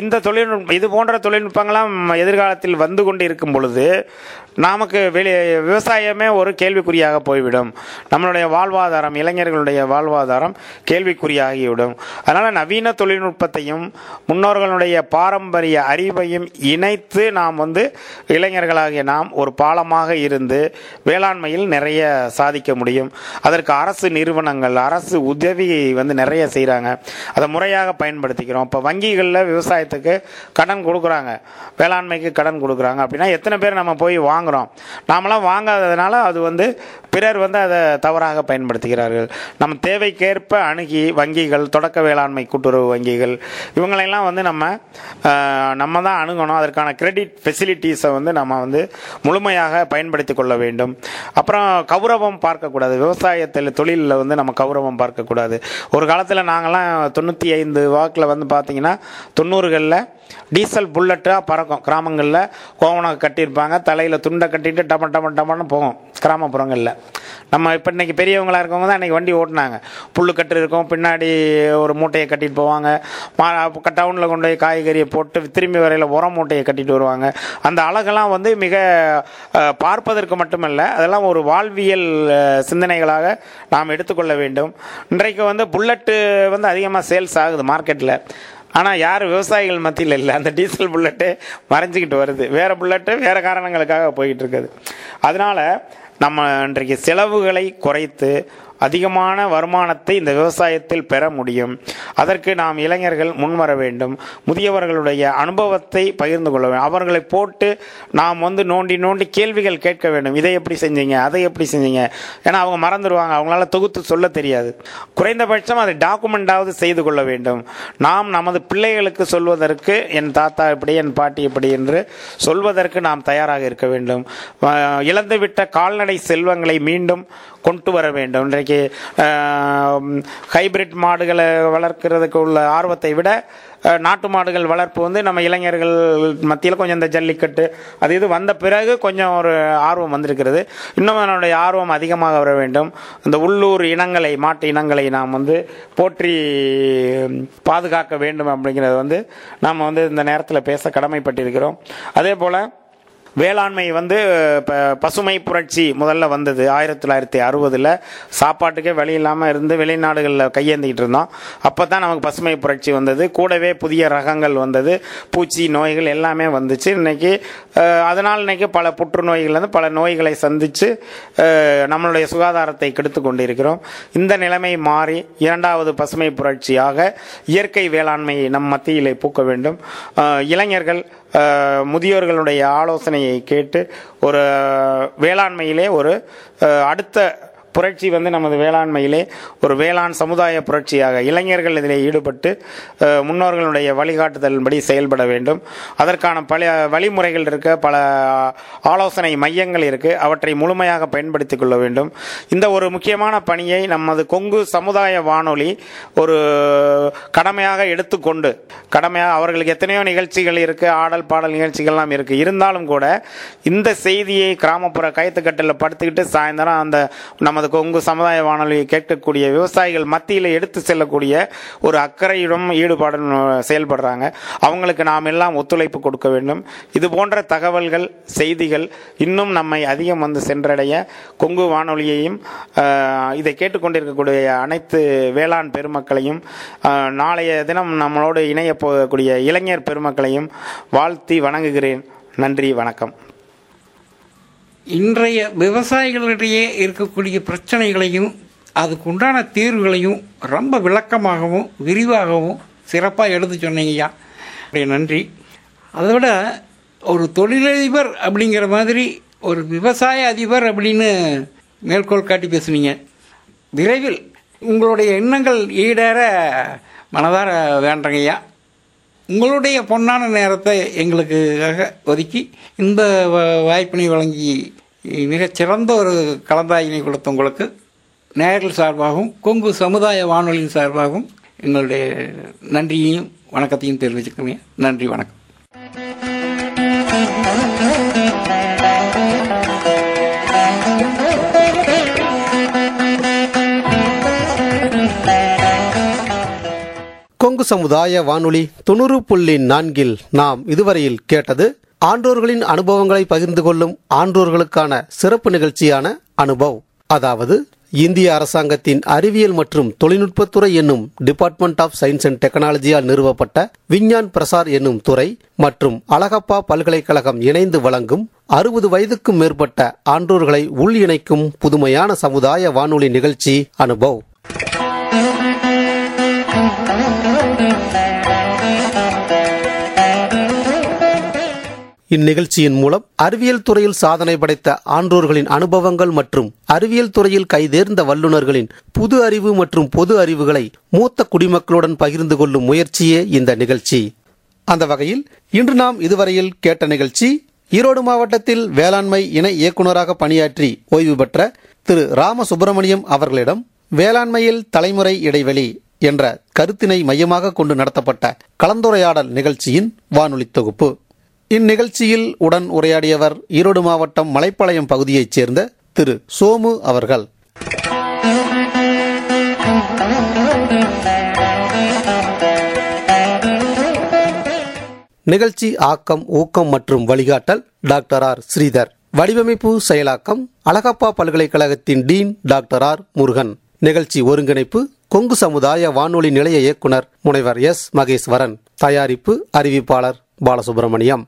இந்த தொழில்நுட்பம் இது போன்ற தொழில்நுட்பங்கள்லாம் எதிர்காலத்தில் வந்து கொண்டு இருக்கும் பொழுது நமக்கு வெளி விவசாயமே ஒரு கேள்விக்குறியாக போய்விடும். நம்மளுடைய வாழ்வாதாரம் இளைஞர்களுடைய வாழ்வாதாரம் கேள்விக்குறியாகிவிடும். அதனால் நவீன தொழில்நுட்பத்தையும் முன்னோர்களுடைய பாரம்பரிய அறிவையும் இணைத்து நாம் வந்து இளைஞர்களாகிய நாம் ஒரு பாலமாக இருந்து வேளாண்மையில் நிறைய சாதிக்க முடியும். அதற்கு அரசு நிறுவனங்கள் அரசு உதவி வந்து நிறைய செய்கிறாங்க அதை முறையாக பயன்படுத்திக்கிறோம். இப்போ வங்கிகளில் விவசாயத்துக்கு கடன் கொடுக்குறாங்க. வேளாண்மைக்கு கடன் கொடுக்குறாங்க. அப்படின்னா எத்தனை பேர் நம்ம போய் வாங்குறோம்? நாமெல்லாம் வாங்காததுனால அது வந்து பிறர் வந்து அதை தவறாக பயன்படுத்துகிறார்கள். நம்ம தேவைக்கேற்ப அணுகி வங்கிகள் தொடக்க வேளாண்மை கூட்டுறவு வங்கிகள் இவங்களெல்லாம் வந்து நம்ம நம்ம தான் அணுகணும். அதற்கான கிரெடிட் ஃபெசிலிட்டிஸை வந்து நம்ம வந்து முழுமையாக பயன்படுத்தி கொள்ள வேண்டும். அப்புறம் கௌரவம் பார்க்கக்கூடாது. விவசாயத்தில் தொழிலில் வந்து நம்ம கௌரவம் பார்க்கக்கூடாது. ஒரு காலத்தில் நாங்கள்லாம் தொண்ணூற்றி ஐந்து வாக்கில் வந்து பார்த்தீங்கன்னா தொண்ணூறுகளில் டீசல் புல்லட்டாக பறக்கும். கிராமங்களில் கோவணம் கட்டியிருப்பாங்க தலையில் துண்டை கட்டிட்டு டம டம டமன்னு போகும். கிராமப்புறங்களில். நம்ம இப்போ இன்னைக்கு பெரியவங்களாக இருக்கவங்க தான் அன்றைக்கி வண்டி ஓட்டினாங்க. புல்லு கட்டு இருக்கும் பின்னாடி ஒரு மூட்டையை கட்டிட்டு போவாங்க. டவுனில் கொண்டு போய் காய்கறியை போட்டு திரும்பி வரையில் உரம் மூட்டையை கட்டிட்டு வருவாங்க. அந்த அழகெல்லாம் வந்து மிக பார்ப்பதற்கு மட்டுமல்ல அதெல்லாம் ஒரு வாழ்வியல் சிந்தனைகளாக நாம் எடுத்துக்கொள்ள வேண்டும். இன்றைக்கு வந்து புல்லட்டு வந்து அதிகமாக சேல்ஸ் ஆகுது மார்க்கெட்டில் ஆனால் யார் விவசாயிகள் மத்தியில் இல்லை. அந்த டீசல் புல்லட்டு மறைஞ்சிக்கிட்டு வருது. வேறு புல்லட்டு வேறு காரணங்களுக்காக போய்கிட்டு இருக்குது. அதனால் நம்ம இன்றைக்கு செலவுகளை குறைத்து அதிகமான வருமானத்தை இந்த விவசாயத்தில் பெற முடியும். அதற்கு நாம் இளைஞர்கள் முன்வர வேண்டும். முதியவர்களுடைய அனுபவத்தை பகிர்ந்து கொள்ள வேண்டும். அவர்களை போட்டு நாம் வந்து நோண்டி நோண்டி கேள்விகள் கேட்க வேண்டும். இதை எப்படி செஞ்சீங்க? அதை எப்படி செஞ்சீங்க? ஏன்னா அவங்க மறந்துடுவாங்க. அவங்களால தொகுத்து சொல்ல தெரியாது. குறைந்தபட்சம் அதை டாக்குமெண்டாவது செய்து கொள்ள வேண்டும். நாம் நமது பிள்ளைகளுக்கு சொல்வதற்கு என் தாத்தா இப்படி என் பாட்டி இப்படி என்று சொல்வதற்கு நாம் தயாராக இருக்க வேண்டும். இழந்துவிட்ட கால்நடை செல்வங்களை மீண்டும் கொண்டு வர வேண்டும். இன்றைக்கு ஹைபிரிட் மாடுகளை வளர்க்கிறதுக்கு உள்ள ஆர்வத்தை விட நாட்டு மாடுகள் வளர்ப்பு வந்து நம்ம இளைஞர்கள் மத்தியில் கொஞ்சம் இந்த ஜல்லிக்கட்டு அது இது வந்த பிறகு கொஞ்சம் ஒரு ஆர்வம் வந்திருக்கிறது. இன்னும் அதனுடைய ஆர்வம் அதிகமாக வர வேண்டும். இந்த உள்ளூர் இனங்களை மாட்டு இனங்களை நாம் வந்து போற்றி பாதுகாக்க வேண்டும் அப்படிங்கிறது வந்து நாம் வந்து இந்த நேரத்தில் பேச கடமைப்பட்டிருக்கிறோம். அதே போல் வேளாண்மை வந்து இப்போ பசுமை புரட்சி முதல்ல வந்தது. ஆயிரத்தி தொள்ளாயிரத்தி அறுபதில் சாப்பாட்டுக்கே வழி இல்லாமல் இருந்து வெளிநாடுகளில் கையேந்திக்கிட்டு இருந்தோம். அப்போ தான் நமக்கு பசுமை புரட்சி வந்தது. கூடவே புதிய ரகங்கள் வந்தது. பூச்சி நோய்கள் எல்லாமே வந்துச்சு. இன்றைக்கி அதனால் இன்றைக்கி பல புற்றுநோய்கள் வந்து பல நோய்களை சந்தித்து நம்மளுடைய சுகாதாரத்தை கெடுத்து கொண்டிருக்கிறோம். இந்த நிலைமை மாறி இரண்டாவது பசுமை புரட்சியாக இயற்கை வேளாண்மையை நம் மத்தியிலே பூக்க வேண்டும். இளைஞர்கள் முதியோர்களுடைய ஆலோசனையை கேட்டு ஒரு வேளாண்மையிலே ஒரு அடுத்த புரட்சி வந்து நமது வேளாண்மையிலே ஒரு வேளாண் சமுதாய புரட்சியாக இளைஞர்கள் இதில் ஈடுபட்டு முன்னோர்களுடைய வழிகாட்டுதலின்படி செயல்பட வேண்டும். அதற்கான பல வழிமுறைகள் இருக்க பல ஆலோசனை மையங்கள் இருக்குது அவற்றை முழுமையாக பயன்படுத்திக் கொள்ள வேண்டும். இந்த ஒரு முக்கியமான பணியை நமது கொங்கு சமுதாய வானொலி ஒரு கடமையாக எடுத்துக்கொண்டு கடமையாக அவர்களுக்கு எத்தனையோ நிகழ்ச்சிகள் இருக்குது ஆடல் பாடல் நிகழ்ச்சிகள்லாம் இருக்குது இருந்தாலும் கூட இந்த செய்தியை கிராமப்புற கயத்துக்கட்டில் படுத்துக்கிட்டு சாயந்தரம் அந்த நமது கொங்கு சமுதாய வானொலியை கேட்கக்கூடிய விவசாயிகள் மத்தியில் எடுத்து செல்லக்கூடிய ஒரு அக்கறையுடன் ஈடுபாடும் செயல்படுறாங்க. அவங்களுக்கு நாம் எல்லாம் ஒத்துழைப்பு கொடுக்க வேண்டும். இது போன்ற தகவல்கள் செய்திகள் இன்னும் நம்மை அதிகம் வந்து சென்றடைய கொங்கு வானொலியையும் இதை கேட்டுக்கொண்டிருக்கக்கூடிய அனைத்து வேளாண் பெருமக்களையும் நாளைய தினம் நம்மளோடு இணைய போகக்கூடிய இளைஞர் பெருமக்களையும் வாழ்த்தி வணங்குகிறேன். நன்றி வணக்கம். இன்றைய விவசாயிகளிடையே இருக்கக்கூடிய பிரச்சனைகளையும் அதுக்கு உண்டான தீர்வுகளையும் ரொம்ப விளக்கமாகவும் விரிவாகவும் சிறப்பாக எடுத்து சொன்னீங்கய்யா அப்படியே நன்றி. அதை விட ஒரு தொழிலதிபர் அப்படிங்கிற மாதிரி ஒரு விவசாய அதிபர் அப்படின்னு மேற்கோள் காட்டி பேசுனீங்க. விரைவில் உங்களுடைய எண்ணங்கள் ஈடேற மனதார வேண்டங்கய்யா உங்களுடைய பொன்னான நேரத்தை எங்களுக்காக ஒதுக்கி இந்த வாய்ப்பினை வழங்கி மிகச்சிறந்த ஒரு கலந்தாயினை கொடுத்த உங்களுக்கு நேரில் சார்பாகவும் கொங்கு சமுதாய வானொலியின் சார்பாகவும் எங்களுடைய நன்றியையும் வணக்கத்தையும் தெரிவிச்சுக்கிறேன். நன்றி வணக்கம். கொங்கு சமுதாய வானொலி தொண்ணூறு புள்ளி நான்கில் நாம் இதுவரையில் கேட்டது ஆன்றோர்களின் அனுபவங்களை பகிர்ந்து கொள்ளும் ஆன்றோர்களுக்கான சிறப்பு நிகழ்ச்சியான அனுபவ். அதாவது இந்திய அரசாங்கத்தின் அறிவியல் மற்றும் தொழில்நுட்பத்துறை என்னும் டிபார்ட்மெண்ட் ஆஃப் சயின்ஸ் அண்ட் டெக்னாலஜியால் நிறுவப்பட்ட விஞ்ஞான் பிரசார் என்னும் துறை மற்றும் அழகப்பா பல்கலைக்கழகம் இணைந்து வழங்கும் அறுபது வயதுக்கும் மேற்பட்ட ஆன்றோர்களை உள் இணைக்கும் புதுமையான சமுதாய வானொலி நிகழ்ச்சி அனுபவ். இந்நிகழ்ச்சியின் மூலம் அறிவியல் துறையில் சாதனை படைத்த ஆன்றோர்களின் அனுபவங்கள் மற்றும் அறிவியல் துறையில் கைதேர்ந்த வல்லுநர்களின் புது அறிவு மற்றும் பொது அறிவுகளை மூத்த குடிமக்களுடன் பகிர்ந்து கொள்ளும் முயற்சியே இந்த நிகழ்ச்சி. அந்த வகையில் இன்று நாம் இதுவரையில் கேட்ட நிகழ்ச்சி ஈரோடு மாவட்டத்தில் வேளாண்மை இணை இயக்குநராக பணியாற்றி ஓய்வு பெற்ற திரு ராம சுப்பிரமணியம் அவர்களிடம் வேளாண்மையில் தலைமுறை இடைவெளி என்ற கருத்தினை மையமாக கொண்டு நடத்தப்பட்ட கலந்துரையாடல் நிகழ்ச்சியின் வானொலி தொகுப்பு. இந்நிகழ்ச்சியில் உடன் உரையாடியவர் ஈரோடு மாவட்டம் மலைப்பாளையம் பகுதியைச் சேர்ந்த திரு சோமு அவர்கள். நிகழ்ச்சி ஆக்கம் ஊக்கம் மற்றும் வழிகாட்டல் டாக்டர் ஆர். ஸ்ரீதர். வடிவமைப்பு செயலாக்கம் அழகப்பா பல்கலைக்கழகத்தின் டீன் டாக்டர் ஆர். முருகன். நிகழ்ச்சி ஒருங்கிணைப்பு கொங்கு சமுதாய வானொலி நிலைய இயக்குனர் முனைவர் எஸ் மகேஸ்வரன். தயாரிப்பு அறிவிப்பாளர் பாலசுப்ரமணியம்.